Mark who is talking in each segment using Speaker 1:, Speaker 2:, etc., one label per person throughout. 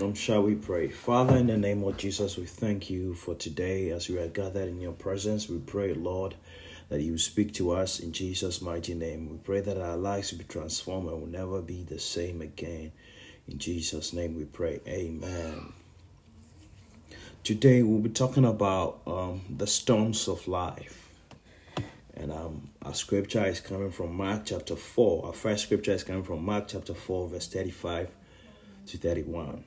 Speaker 1: Um, shall we pray? Father, in the name of Jesus, we thank you for today as we are gathered in your presence. We pray, Lord, that you speak to us in Jesus' mighty name. We pray that our lives will be transformed and will never be the same again. In Jesus' name we pray. Amen. Today we'll be talking about um, the storms of life. And um, our scripture is coming from Mark chapter 4. Our first scripture is coming from Mark chapter 4, verse 35 to 31.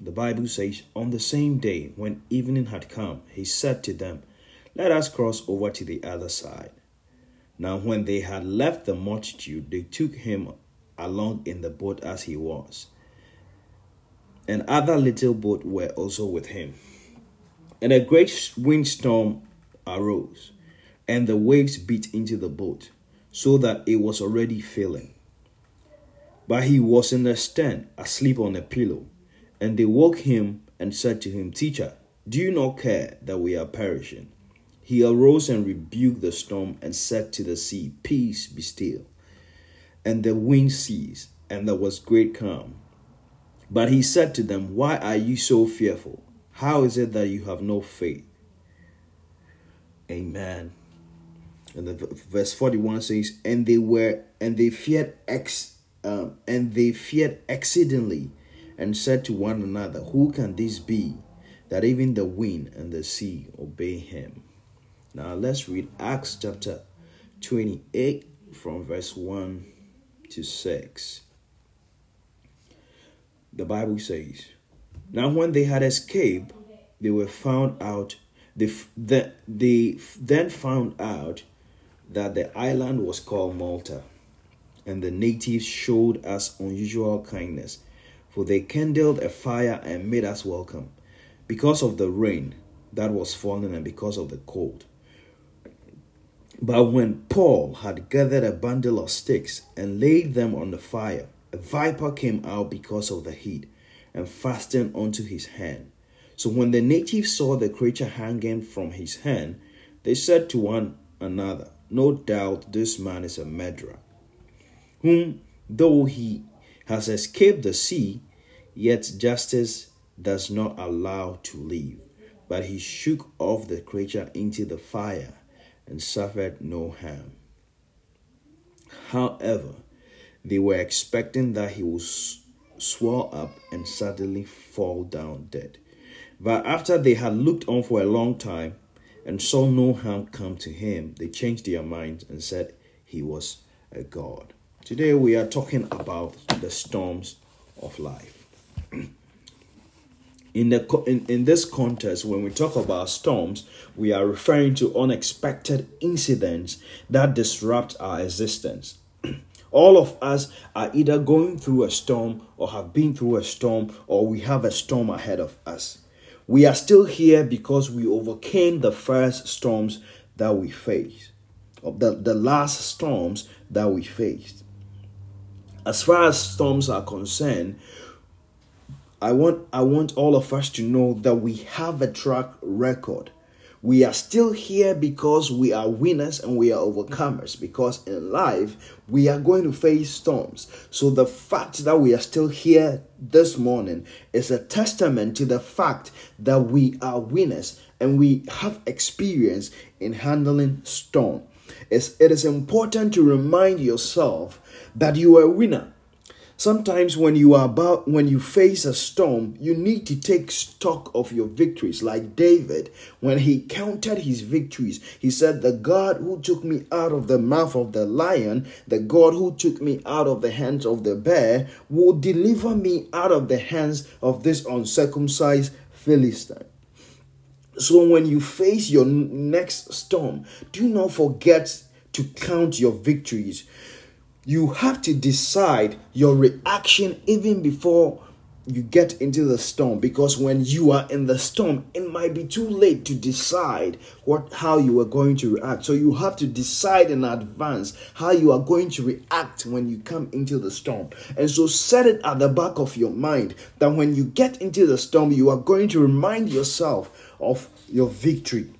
Speaker 1: The Bible says, On the same day, when evening had come, he said to them, Let us cross over to the other side. Now, when they had left the multitude, they took him along in the boat as he was. And other little boats were also with him. And a great windstorm arose, and the waves beat into the boat, so that it was already filling. But he was in the stern, asleep on a pillow. And they woke him and said to him, Teacher, do you not care that we are perishing? He arose and rebuked the storm and said to the sea, Peace, be still. And the wind ceased, and there was great calm. But he said to them, Why are you so fearful? How is it that you have no faith? Amen. And the verse 41 says, And they were and they feared ex um, and they feared exceedingly and said to one another, Who can this be that even the wind and the sea obey him? Now let's read Acts chapter 28 from verse 1 to 6. The Bible says, Now when they had escaped, they were found out, they, they then found out that the island was called Malta, and the natives showed us unusual kindness for they kindled a fire and made us welcome because of the rain that was falling and because of the cold. But when Paul had gathered a bundle of sticks and laid them on the fire, a viper came out because of the heat and fastened onto his hand. So when the natives saw the creature hanging from his hand, they said to one another, No doubt this man is a murderer, whom, though he has escaped the sea, Yet justice does not allow to live. But he shook off the creature into the fire and suffered no harm. However, they were expecting that he would swell up and suddenly fall down dead. But after they had looked on for a long time and saw no harm come to him, they changed their minds and said he was a god. Today we are talking about the storms of life in the in, in this context when we talk about storms we are referring to unexpected incidents that disrupt our existence. All of us are either going through a storm or have been through a storm or we have a storm ahead of us. We are still here because we overcame the first storms that we faced the, the last storms that we faced. As far as storms are concerned I want I want all of us to know that we have a track record. We are still here because we are winners and we are overcomers. Because in life, we are going to face storms. So, the fact that we are still here this morning is a testament to the fact that we are winners and we have experience in handling storm. It's, it is important to remind yourself that you are a winner Sometimes when you are about when you face a storm, you need to take stock of your victories. Like David, when he counted his victories, he said, The God who took me out of the mouth of the lion, the God who took me out of the hands of the bear, will deliver me out of the hands of this uncircumcised Philistine. So when you face your next storm, do not forget to count your victories you have to decide your reaction even before you get into the storm because when you are in the storm it might be too late to decide what how you are going to react. So you have to decide in advance how you are going to react when you come into the storm. And so set it at the back of your mind that when you get into the storm you are going to remind yourself of your victory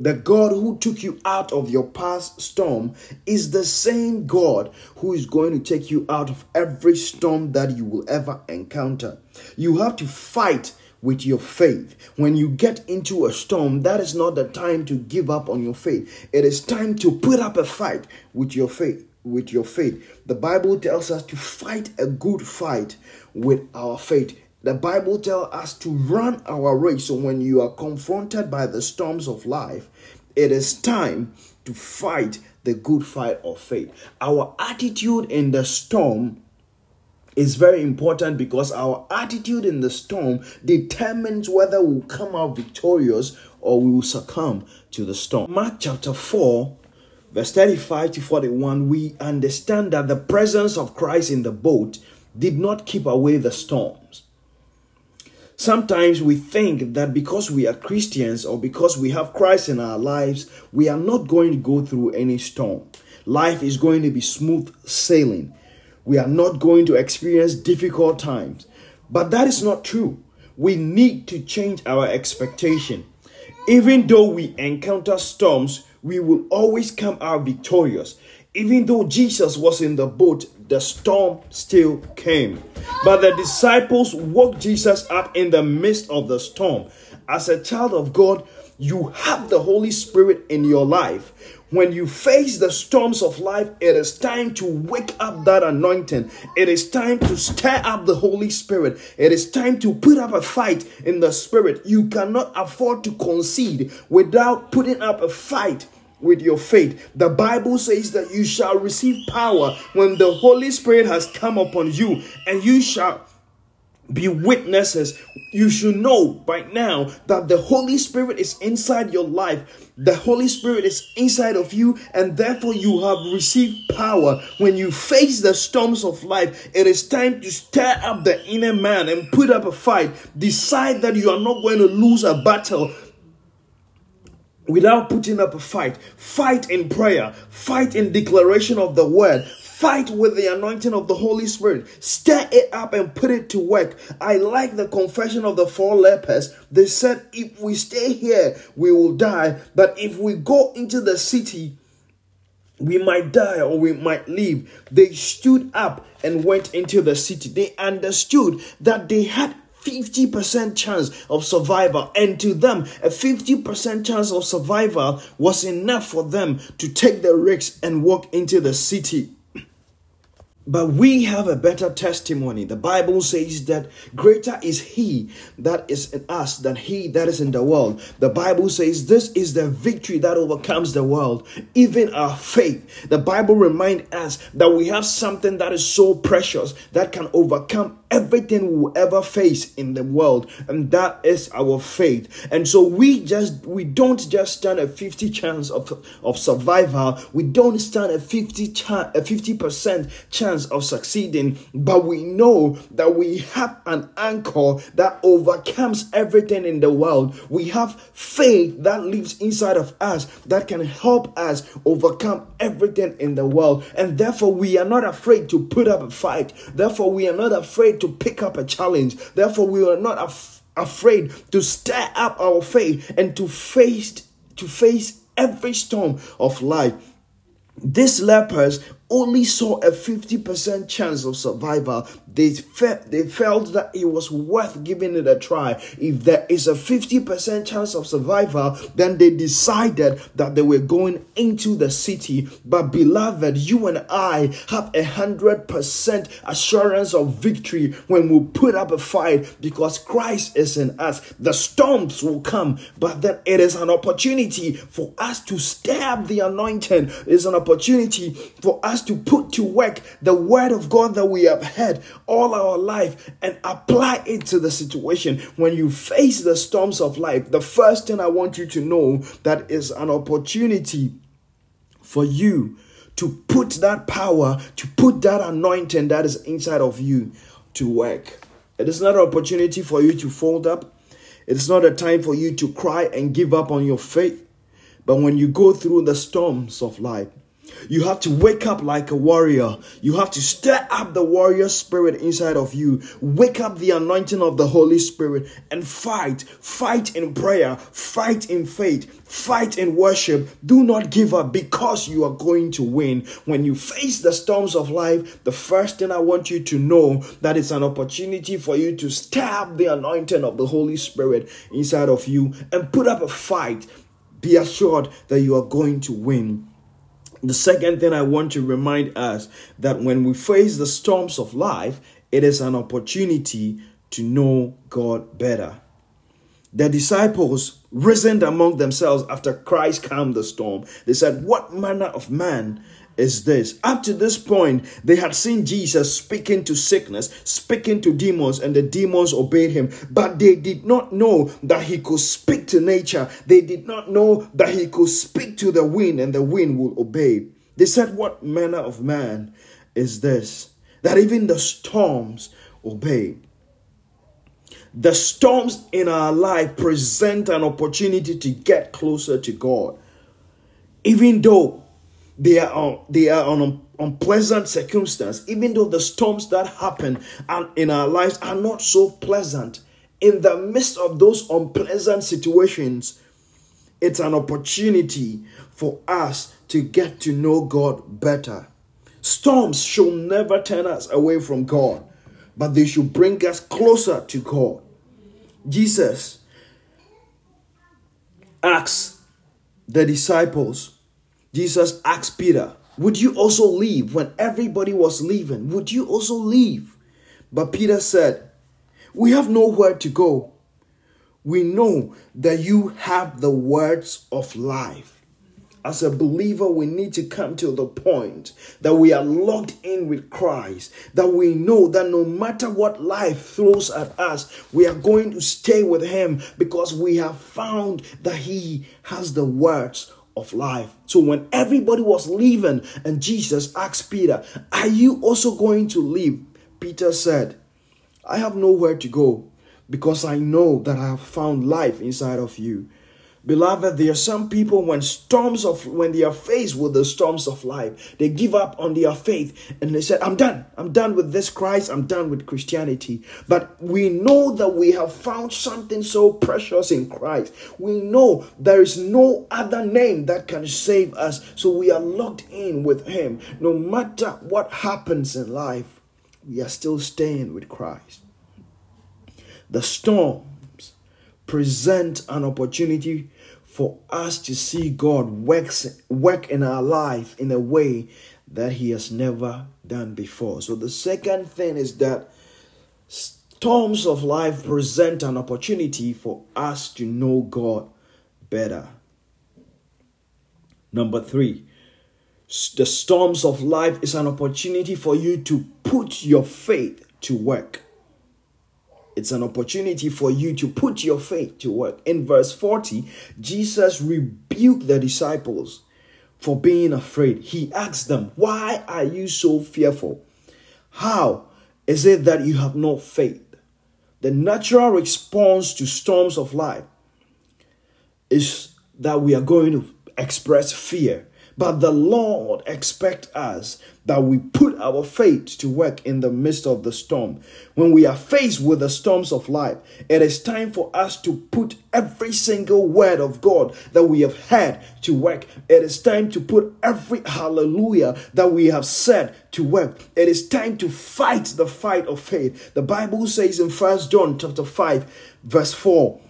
Speaker 1: The God who took you out of your past storm is the same God who is going to take you out of every storm that you will ever encounter. You have to fight with your faith. When you get into a storm, that is not the time to give up on your faith. It is time to put up a fight with your faith. With your faith. The Bible tells us to fight a good fight with our faith. The Bible tells us to run our race. So when you are confronted by the storms of life, it is time to fight the good fight of faith. Our attitude in the storm is very important because our attitude in the storm determines whether we'll come out victorious or we will succumb to the storm. Mark chapter 4, verse 35 to 41, we understand that the presence of Christ in the boat did not keep away the storms. Sometimes we think that because we are Christians or because we have Christ in our lives, we are not going to go through any storm. Life is going to be smooth sailing. We are not going to experience difficult times. But that is not true. We need to change our expectation. Even though we encounter storms, we will always come out victorious. Even though Jesus was in the boat, the storm still came. But the disciples woke Jesus up in the midst of the storm. As a child of God, you have the Holy Spirit in your life. When you face the storms of life, it is time to wake up that anointing. It is time to stir up the Holy Spirit. It is time to put up a fight in the Spirit. You cannot afford to concede without putting up a fight with your faith. The Bible says that you shall receive power when the Holy Spirit has come upon you, and you shall be witnesses. You should know by now that the Holy Spirit is inside your life. The Holy Spirit is inside of you, and therefore you have received power. When you face the storms of life, it is time to stir up the inner man and put up a fight. Decide that you are not going to lose a battle without putting up a fight. Fight in prayer, fight in declaration of the word, fight with the anointing of the Holy Spirit. Stir it up and put it to work. I like the confession of the four lepers. They said, If we stay here, we will die. But if we go into the city, we might die or we might live. They stood up and went into the city. They understood that they had 50% chance of survival and to them a 50% chance of survival was enough for them to take the risk and walk into the city but we have a better testimony. The Bible says that greater is He that is in us than He that is in the world. The Bible says this is the victory that overcomes the world, even our faith. The Bible reminds us that we have something that is so precious that can overcome everything we will ever face in the world, and that is our faith. And so we just we don't just stand a 50 chance of, of survival, we don't stand a 50 chance a 50% chance chance of succeeding, but we know that we have an anchor that overcomes everything in the world. We have faith that lives inside of us that can help us overcome everything in the world. And therefore, we are not afraid to put up a fight. Therefore, we are not afraid to pick up a challenge. Therefore, we are not af- afraid to stir up our faith and to face to face every storm of life. These lepers only saw a 50% chance of survival they felt they felt that it was worth giving it a try. If there is a 50% chance of survival, then they decided that they were going into the city. But beloved, you and I have a hundred percent assurance of victory when we put up a fight because Christ is in us. The storms will come, but then it is an opportunity for us to stab the anointing. It's an opportunity for us to put to work the word of God that we have heard all our life and apply it to the situation. When you face the storms of life, the first thing I want you to know that is an opportunity for you to put that power, to put that anointing that is inside of you to work. It is not an opportunity for you to fold up. It is not a time for you to cry and give up on your faith. But when you go through the storms of life, You have to wake up like a warrior. You have to stir up the warrior spirit inside of you. Wake up the anointing of the Holy Spirit and fight. Fight in prayer. Fight in faith. Fight in worship. Do not give up because you are going to win. When you face the storms of life, the first thing I want you to know that it's an opportunity for you to stir up the anointing of the Holy Spirit inside of you and put up a fight. Be assured that you are going to win. The second thing I want to remind us that when we face the storms of life, it is an opportunity to know God better. The disciples reasoned among themselves after Christ calmed the storm. They said, What manner of man is this. Up to this point, they had seen Jesus speaking to sickness, speaking to demons, and the demons obeyed him. But they did not know that he could speak to nature. They did not know that he could speak to the wind, and the wind will obey. They said, What manner of man is this? That even the storms obey. The storms in our life present an opportunity to get closer to God. Even though they are on, they are on unpleasant circumstance, even though the storms that happen in our lives are not so pleasant, in the midst of those unpleasant situations, it's an opportunity for us to get to know God better. Storms should never turn us away from God, but they should bring us closer to God. Jesus asks the disciples Jesus asked Peter, Would you also leave when everybody was leaving? Would you also leave? But Peter said, We have nowhere to go. We know that you have the words of life. As a believer, we need to come to the point that we are locked in with Christ, that we know that no matter what life throws at us, we are going to stay with Him because we have found that He has the words of life. So when everybody was leaving and Jesus asked Peter, Are you also going to leave? Peter said, I have nowhere to go because I know that I have found life inside of you. Beloved, there are some people when storms of when they are faced with the storms of life, they give up on their faith and they said, I'm done. I'm done with this Christ. I'm done with Christianity. But we know that we have found something so precious in Christ. We know there is no other name that can save us. So we are locked in with Him. No matter what happens in life, we are still staying with Christ. The storms present an opportunity for us to see God works, work in our life in a way that He has never done before. So, the second thing is that storms of life present an opportunity for us to know God better. Number three, the storms of life is an opportunity for you to put your faith to work. It's an opportunity for you to put your faith to work. In verse 40, Jesus rebuked the disciples for being afraid. He asked them, Why are you so fearful? How is it that you have no faith? The natural response to storms of life is that we are going to express fear. But the Lord expects us that we put our faith to work in the midst of the storm. When we are faced with the storms of life, it is time for us to put every single word of God that we have heard to work. It is time to put every hallelujah that we have said to work. It is time to fight the fight of faith. The Bible says in First John chapter 5 verse 4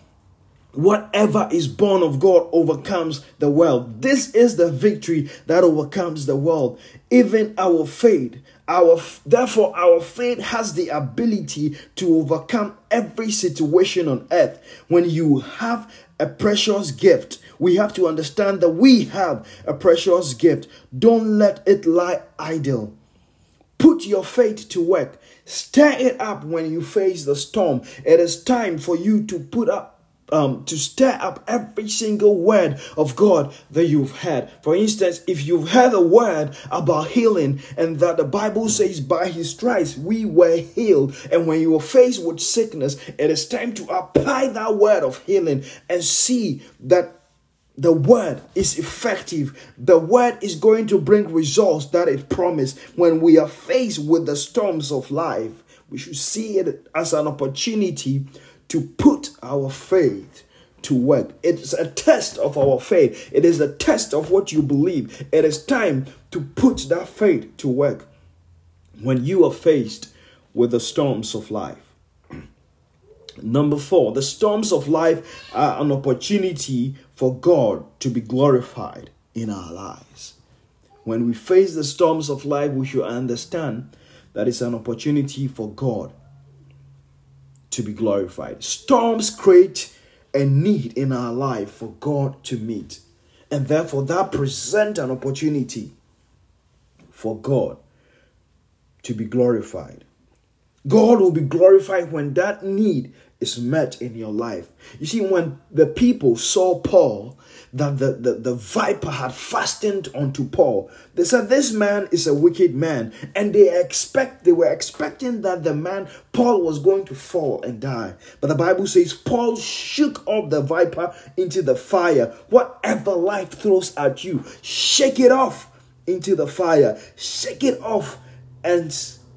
Speaker 1: Whatever is born of God overcomes the world. This is the victory that overcomes the world. Even our faith, our therefore our faith has the ability to overcome every situation on earth. When you have a precious gift, we have to understand that we have a precious gift. Don't let it lie idle. Put your faith to work. Stir it up when you face the storm. It is time for you to put up um, to stir up every single word of God that you've heard. For instance, if you've heard a word about healing and that the Bible says by his stripes we were healed, and when you are faced with sickness, it is time to apply that word of healing and see that the word is effective. The word is going to bring results that it promised. When we are faced with the storms of life, we should see it as an opportunity to put our faith to work. It's a test of our faith. It is a test of what you believe. It is time to put that faith to work when you are faced with the storms of life. Number four, the storms of life are an opportunity for God to be glorified in our lives. When we face the storms of life, we should understand that it's an opportunity for God to be glorified. Storms create a need in our life for God to meet, and therefore that present an opportunity for God to be glorified. God will be glorified when that need is met in your life. You see, when the people saw Paul, that the, the, the viper had fastened onto Paul, they said, This man is a wicked man. And they expect they were expecting that the man Paul was going to fall and die. But the Bible says Paul shook off the viper into the fire. Whatever life throws at you, shake it off into the fire. Shake it off and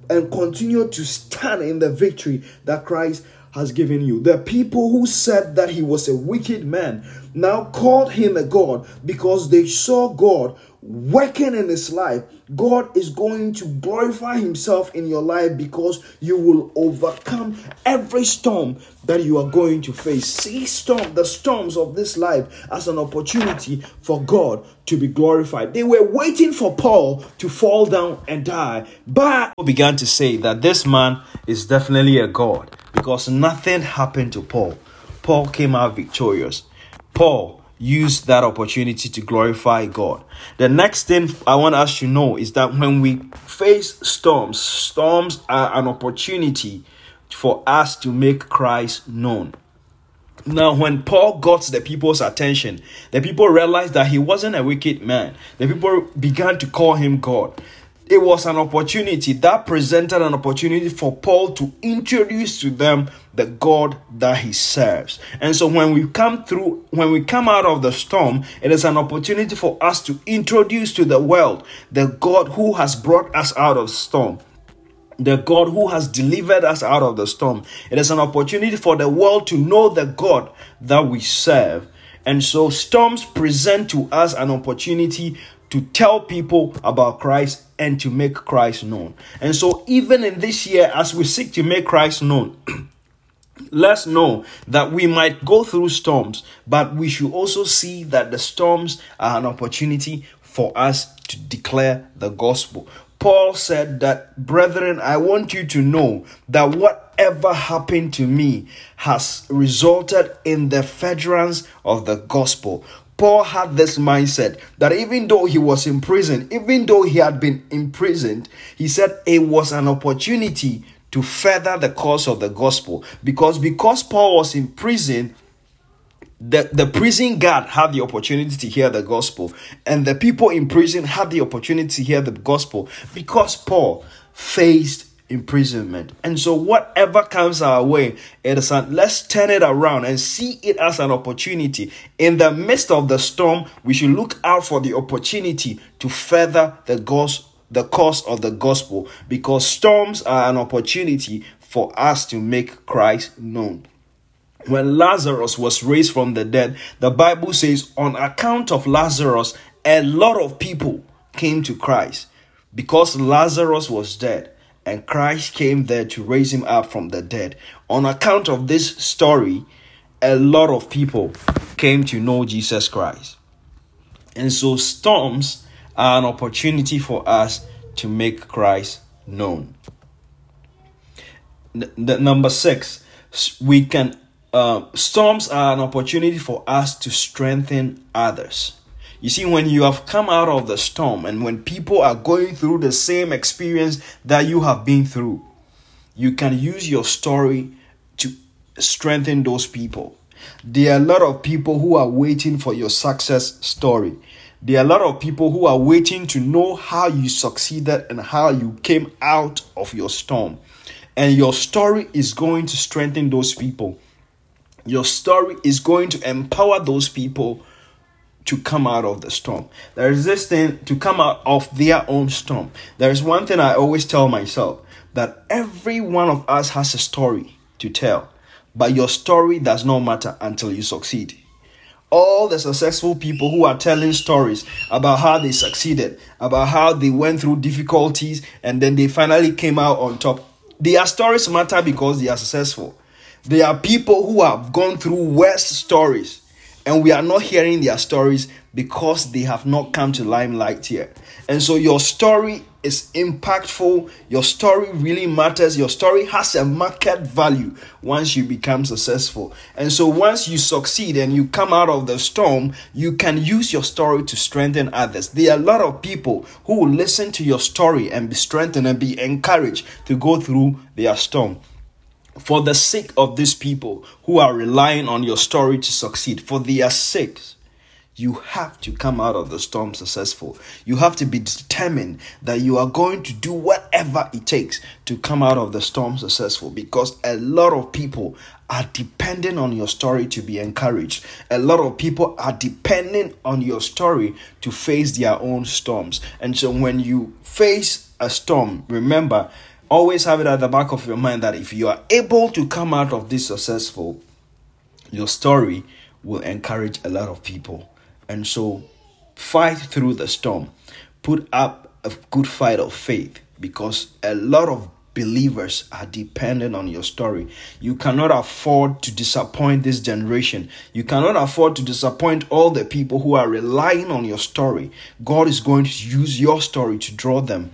Speaker 1: and continue to stand in the victory that Christ has given you. The people who said that he was a wicked man now called him a God because they saw God working in his life. God is going to glorify himself in your life because you will overcome every storm that you are going to face. See storm, the storms of this life as an opportunity for God to be glorified. They were waiting for Paul to fall down and die, but began to say that this man is definitely a God because nothing happened to Paul. Paul came out victorious. Paul used that opportunity to glorify God. The next thing I want us to know is that when we face storms, storms are an opportunity for us to make Christ known. Now, when Paul got the people's attention, the people realized that he wasn't a wicked man. The people began to call him God it was an opportunity that presented an opportunity for Paul to introduce to them the God that he serves. And so when we come through, when we come out of the storm, it is an opportunity for us to introduce to the world the God who has brought us out of storm. The God who has delivered us out of the storm. It is an opportunity for the world to know the God that we serve. And so storms present to us an opportunity to tell people about Christ and to make Christ known. And so, even in this year, as we seek to make Christ known, let's know that we might go through storms, but we should also see that the storms are an opportunity for us to declare the gospel. Paul said that, Brethren, I want you to know that whatever happened to me has resulted in the furtherance of the gospel. Paul had this mindset that even though he was in prison, even though he had been imprisoned, he said it was an opportunity to further the cause of the gospel. Because because Paul was in prison the, the prison guard had the opportunity to hear the gospel. And the people in prison had the opportunity to hear the gospel. Because Paul faced imprisonment. And so, whatever comes our way, it is let's turn it around and see it as an opportunity. In the midst of the storm, we should look out for the opportunity to further the gospel. The cause of the gospel because storms are an opportunity for us to make Christ known when Lazarus was raised from the dead, the Bible says, on account of Lazarus, a lot of people came to Christ because Lazarus was dead and Christ came there to raise him up from the dead. On account of this story, a lot of people came to know Jesus Christ. And so, storms are an opportunity for us to make Christ known. The, number six, we can uh, storms are an opportunity for us to strengthen others. You see, when you have come out of the storm and when people are going through the same experience that you have been through, you can use your story to strengthen those people. There are a lot of people who are waiting for your success story. There are a lot of people who are waiting to know how you succeeded and how you came out of your storm. And your story is going to strengthen those people. Your story is going to empower those people to come out of the storm. They're resisting to come out of their own storm. There's one thing I always tell myself that every one of us has a story to tell, but your story does not matter until you succeed. All the successful people who are telling stories about how they succeeded, about how they went through difficulties and then they finally came out on top, their stories matter because they are successful. There are people who have gone through worse stories and we are not hearing their stories because they have not come to limelight yet. And so your story is impactful. Your story really matters. Your story has a market value once you become successful. And so once you succeed and you come out of the storm, you can use your story to strengthen others. There are a lot of people who will listen to your story and be strengthened and be encouraged to go through their storm for the sake of these people who are relying on your story to succeed, for their sakes, you have to come out of the storm successful. You have to be determined that you are going to do whatever it takes to come out of the storm successful because a lot of people are depending on your story to be encouraged. A lot of people are depending on your story to face their own storms. And so when you face a storm, remember always have it at the back of your mind that if you are able to come out of this successful, your story will encourage a lot of people. And so fight through the storm. Put up a good fight of faith because a lot of believers are dependent on your story. You cannot afford to disappoint this generation. You cannot afford to disappoint all the people who are relying on your story. God is going to use your story to draw them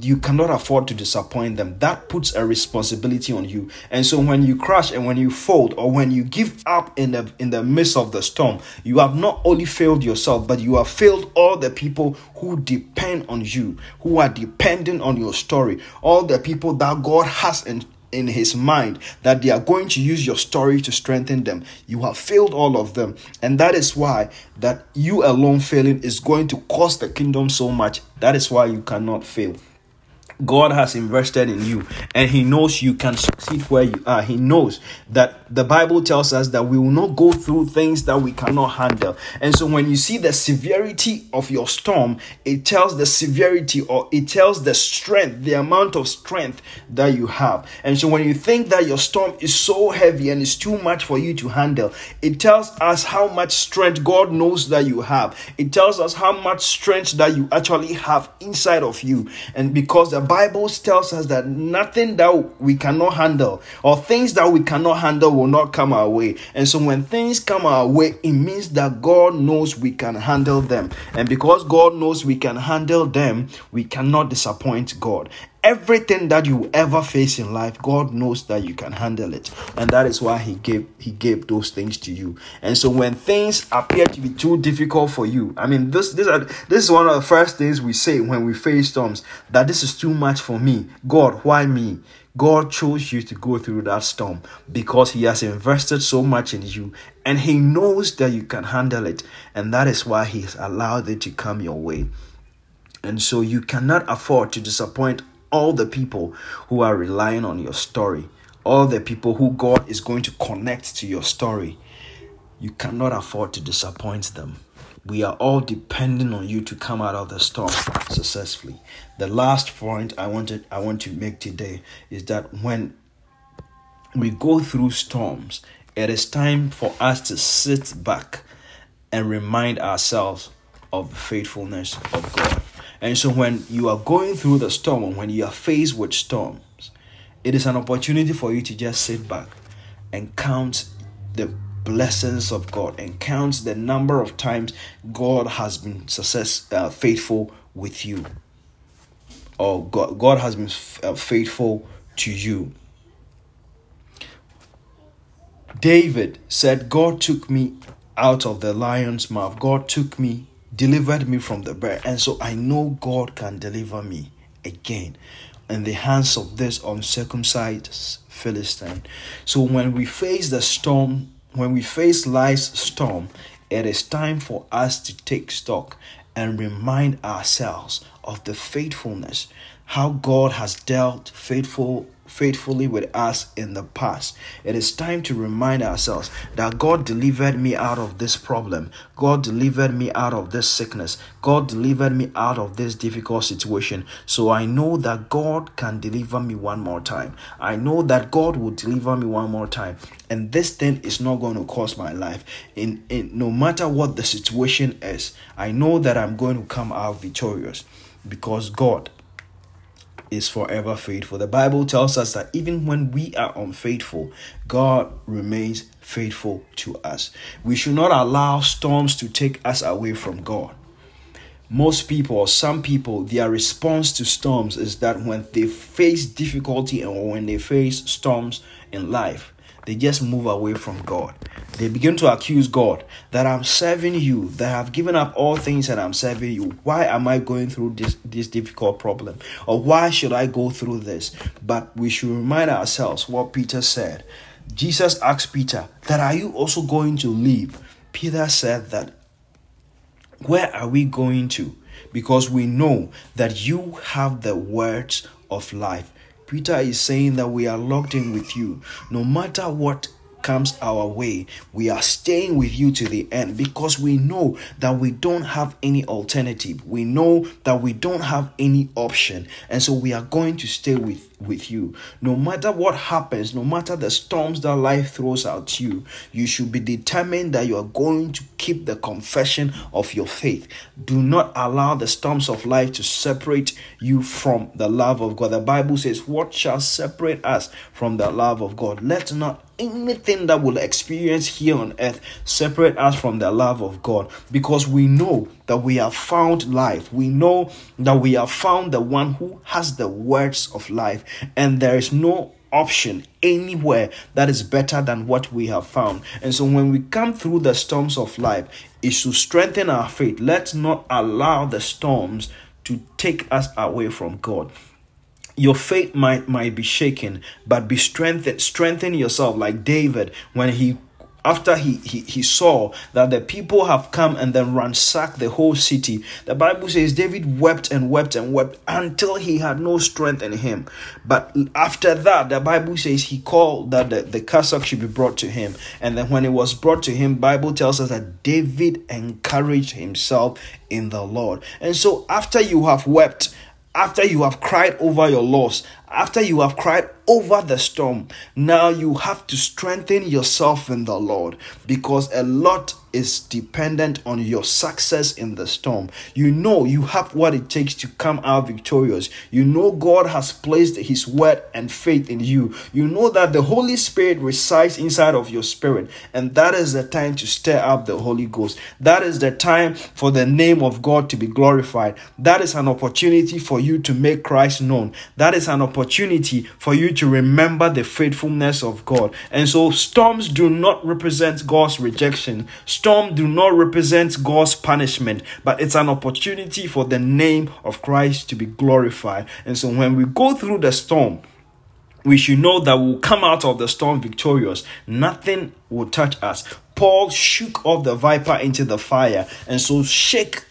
Speaker 1: you cannot afford to disappoint them. That puts a responsibility on you. And so when you crash and when you fold or when you give up in the in the midst of the storm, you have not only failed yourself, but you have failed all the people who depend on you, who are dependent on your story, all the people that God has in in his mind that they are going to use your story to strengthen them. You have failed all of them. And that is why that you alone failing is going to cost the kingdom so much. That is why you cannot fail God has invested in you and He knows you can succeed where you are. He knows that the Bible tells us that we will not go through things that we cannot handle. And so when you see the severity of your storm, it tells the severity or it tells the strength, the amount of strength that you have. And so when you think that your storm is so heavy and it's too much for you to handle, it tells us how much strength God knows that you have. It tells us how much strength that you actually have inside of you. And because the Bible tells us that nothing that we cannot handle or things that we cannot handle will not come our way. And so when things come our way, it means that God knows we can handle them. And because God knows we can handle them, we cannot disappoint God everything that you ever face in life god knows that you can handle it and that is why he gave he gave those things to you and so when things appear to be too difficult for you i mean this this, are, this is one of the first things we say when we face storms that this is too much for me god why me God chose you to go through that storm because He has invested so much in you and He knows that you can handle it. And that is why He's allowed it to come your way. And so you cannot afford to disappoint all the people who are relying on your story, all the people who God is going to connect to your story. You cannot afford to disappoint them. We are all depending on you to come out of the storm successfully. The last point I wanted I want to make today is that when we go through storms, it is time for us to sit back and remind ourselves of the faithfulness of God. And so when you are going through the storm when you are faced with storms, it is an opportunity for you to just sit back and count the blessings of God and count the number of times God has been success uh, faithful with you or God, God has been uh, faithful to you. David said, God took me out of the lion's mouth. God took me delivered me from the bear. And so I know God can deliver me again in the hands of this uncircumcised Philistine. So when we face the storm, when we face life's storm, it is time for us to take stock and remind ourselves of the faithfulness, how God has dealt faithful faithfully with us in the past. It is time to remind ourselves that God delivered me out of this problem. God delivered me out of this sickness. God delivered me out of this difficult situation. So I know that God can deliver me one more time. I know that God will deliver me one more time. And this thing is not going to cost my life. In, in no matter what the situation is, I know that I'm going to come out victorious because God is forever faithful. The Bible tells us that even when we are unfaithful, God remains faithful to us. We should not allow storms to take us away from God. Most people, or some people, their response to storms is that when they face difficulty or when they face storms in life, they just move away from God. They begin to accuse God that I'm serving you, that I've given up all things and I'm serving you. Why am I going through this, this difficult problem? Or why should I go through this? But we should remind ourselves what Peter said. Jesus asked Peter, that are you also going to leave? Peter said that, where are we going to? Because we know that you have the words of life. Peter is saying that we are locked in with you. No matter what comes our way, we are staying with you to the end because we know that we don't have any alternative. We know that we don't have any option. And so we are going to stay with with you. No matter what happens, no matter the storms that life throws at you, you should be determined that you are going to keep the confession of your faith. Do not allow the storms of life to separate you from the love of God. The Bible says, What shall separate us from the love of God? Let not anything that will experience here on earth separate us from the love of God because we know that we have found life. We know that we have found the one who has the words of life, and there is no option anywhere that is better than what we have found. And so when we come through the storms of life, it should strengthen our faith. Let's not allow the storms to take us away from God your faith might might be shaken but be strengthened strengthen yourself like david when he after he, he, he saw that the people have come and then ransacked the whole city, the Bible says David wept and wept and wept until he had no strength in him. But after that, the Bible says he called that the, the cassock should be brought to him. And then when it was brought to him, Bible tells us that David encouraged himself in the Lord. And so after you have wept, after you have cried over your loss, after you have cried over the storm, now you have to strengthen yourself in the Lord because a lot is dependent on your success in the storm. You know you have what it takes to come out victorious. You know God has placed His word and faith in you. You know that the Holy Spirit resides inside of your spirit, and that is the time to stir up the Holy Ghost. That is the time for the name of God to be glorified. That is an opportunity for you to make Christ known. That is an opportunity for you to remember the faithfulness of God. And so, storms do not represent God's rejection storm do not represent God's punishment, but it's an opportunity for the name of Christ to be glorified. And so when we go through the storm, we should know that we'll come out of the storm victorious. Nothing will touch us. Paul shook off the viper into the fire, and so shake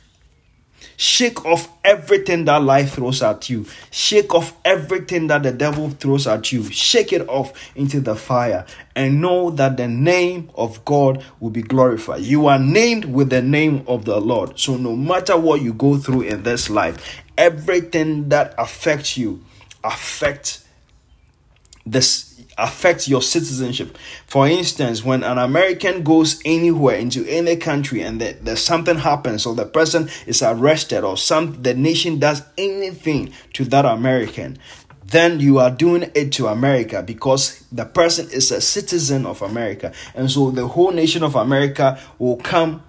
Speaker 1: Shake off everything that life throws at you. Shake off everything that the devil throws at you. Shake it off into the fire and know that the name of God will be glorified. You are named with the name of the Lord. So no matter what you go through in this life, everything that affects you affects this affects your citizenship. For instance, when an American goes anywhere into any country and the, the something happens or the person is arrested or some the nation does anything to that American, then you are doing it to America because the person is a citizen of America. And so the whole nation of America will come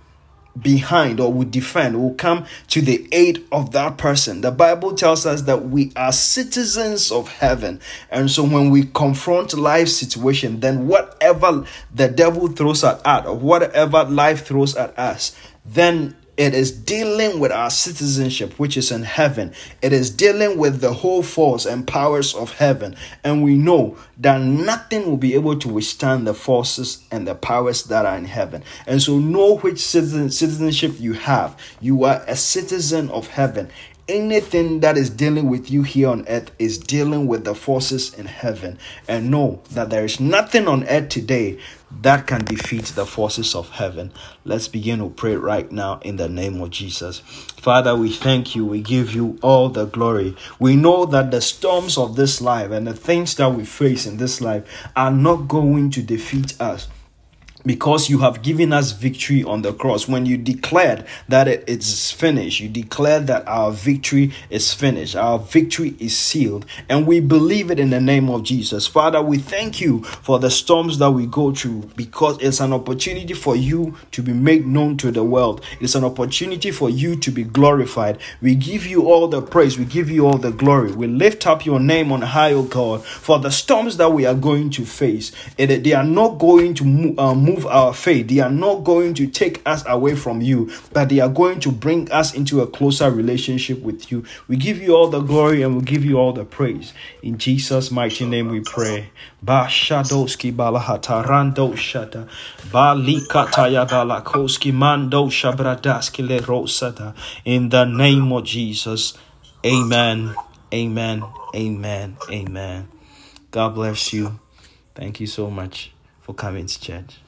Speaker 1: behind or will defend, will come to the aid of that person. The Bible tells us that we are citizens of heaven. And so when we confront life situation, then whatever the devil throws at us or whatever life throws at us, then it is dealing with our citizenship, which is in heaven. It is dealing with the whole force and powers of heaven. And we know that nothing will be able to withstand the forces and the powers that are in heaven. And so, know which citizen, citizenship you have. You are a citizen of heaven. anything that is dealing with you here on earth is dealing with the forces in heaven. And know that there is nothing on earth today that can defeat the forces of heaven. Let's begin to pray right now in the name of Jesus. Father, we thank you. We give you all the glory. We know that the storms of this life and the things that we face in this life are not going to defeat us because you have given us victory on the cross. When you declared that it is finished, you declared that our victory is finished, our victory is sealed, and we believe it in the name of Jesus. Father, we thank you for the storms that we go through because it's an opportunity for you to be made known to the world. It's an opportunity for you to be glorified. We give you all the praise, we give you all the glory. We lift up your name on high, O God, for the storms that we are going to face. They are not going to. Uh, move remove our faith. They are not going to take us away from you, but they are going to bring us into a closer relationship with you. We give you all the glory and we give you all the praise. In Jesus' mighty name we pray. Balakoski rosata. In the name of Jesus. Amen. Amen. Amen. Amen. God bless you. Thank you so much for coming to church.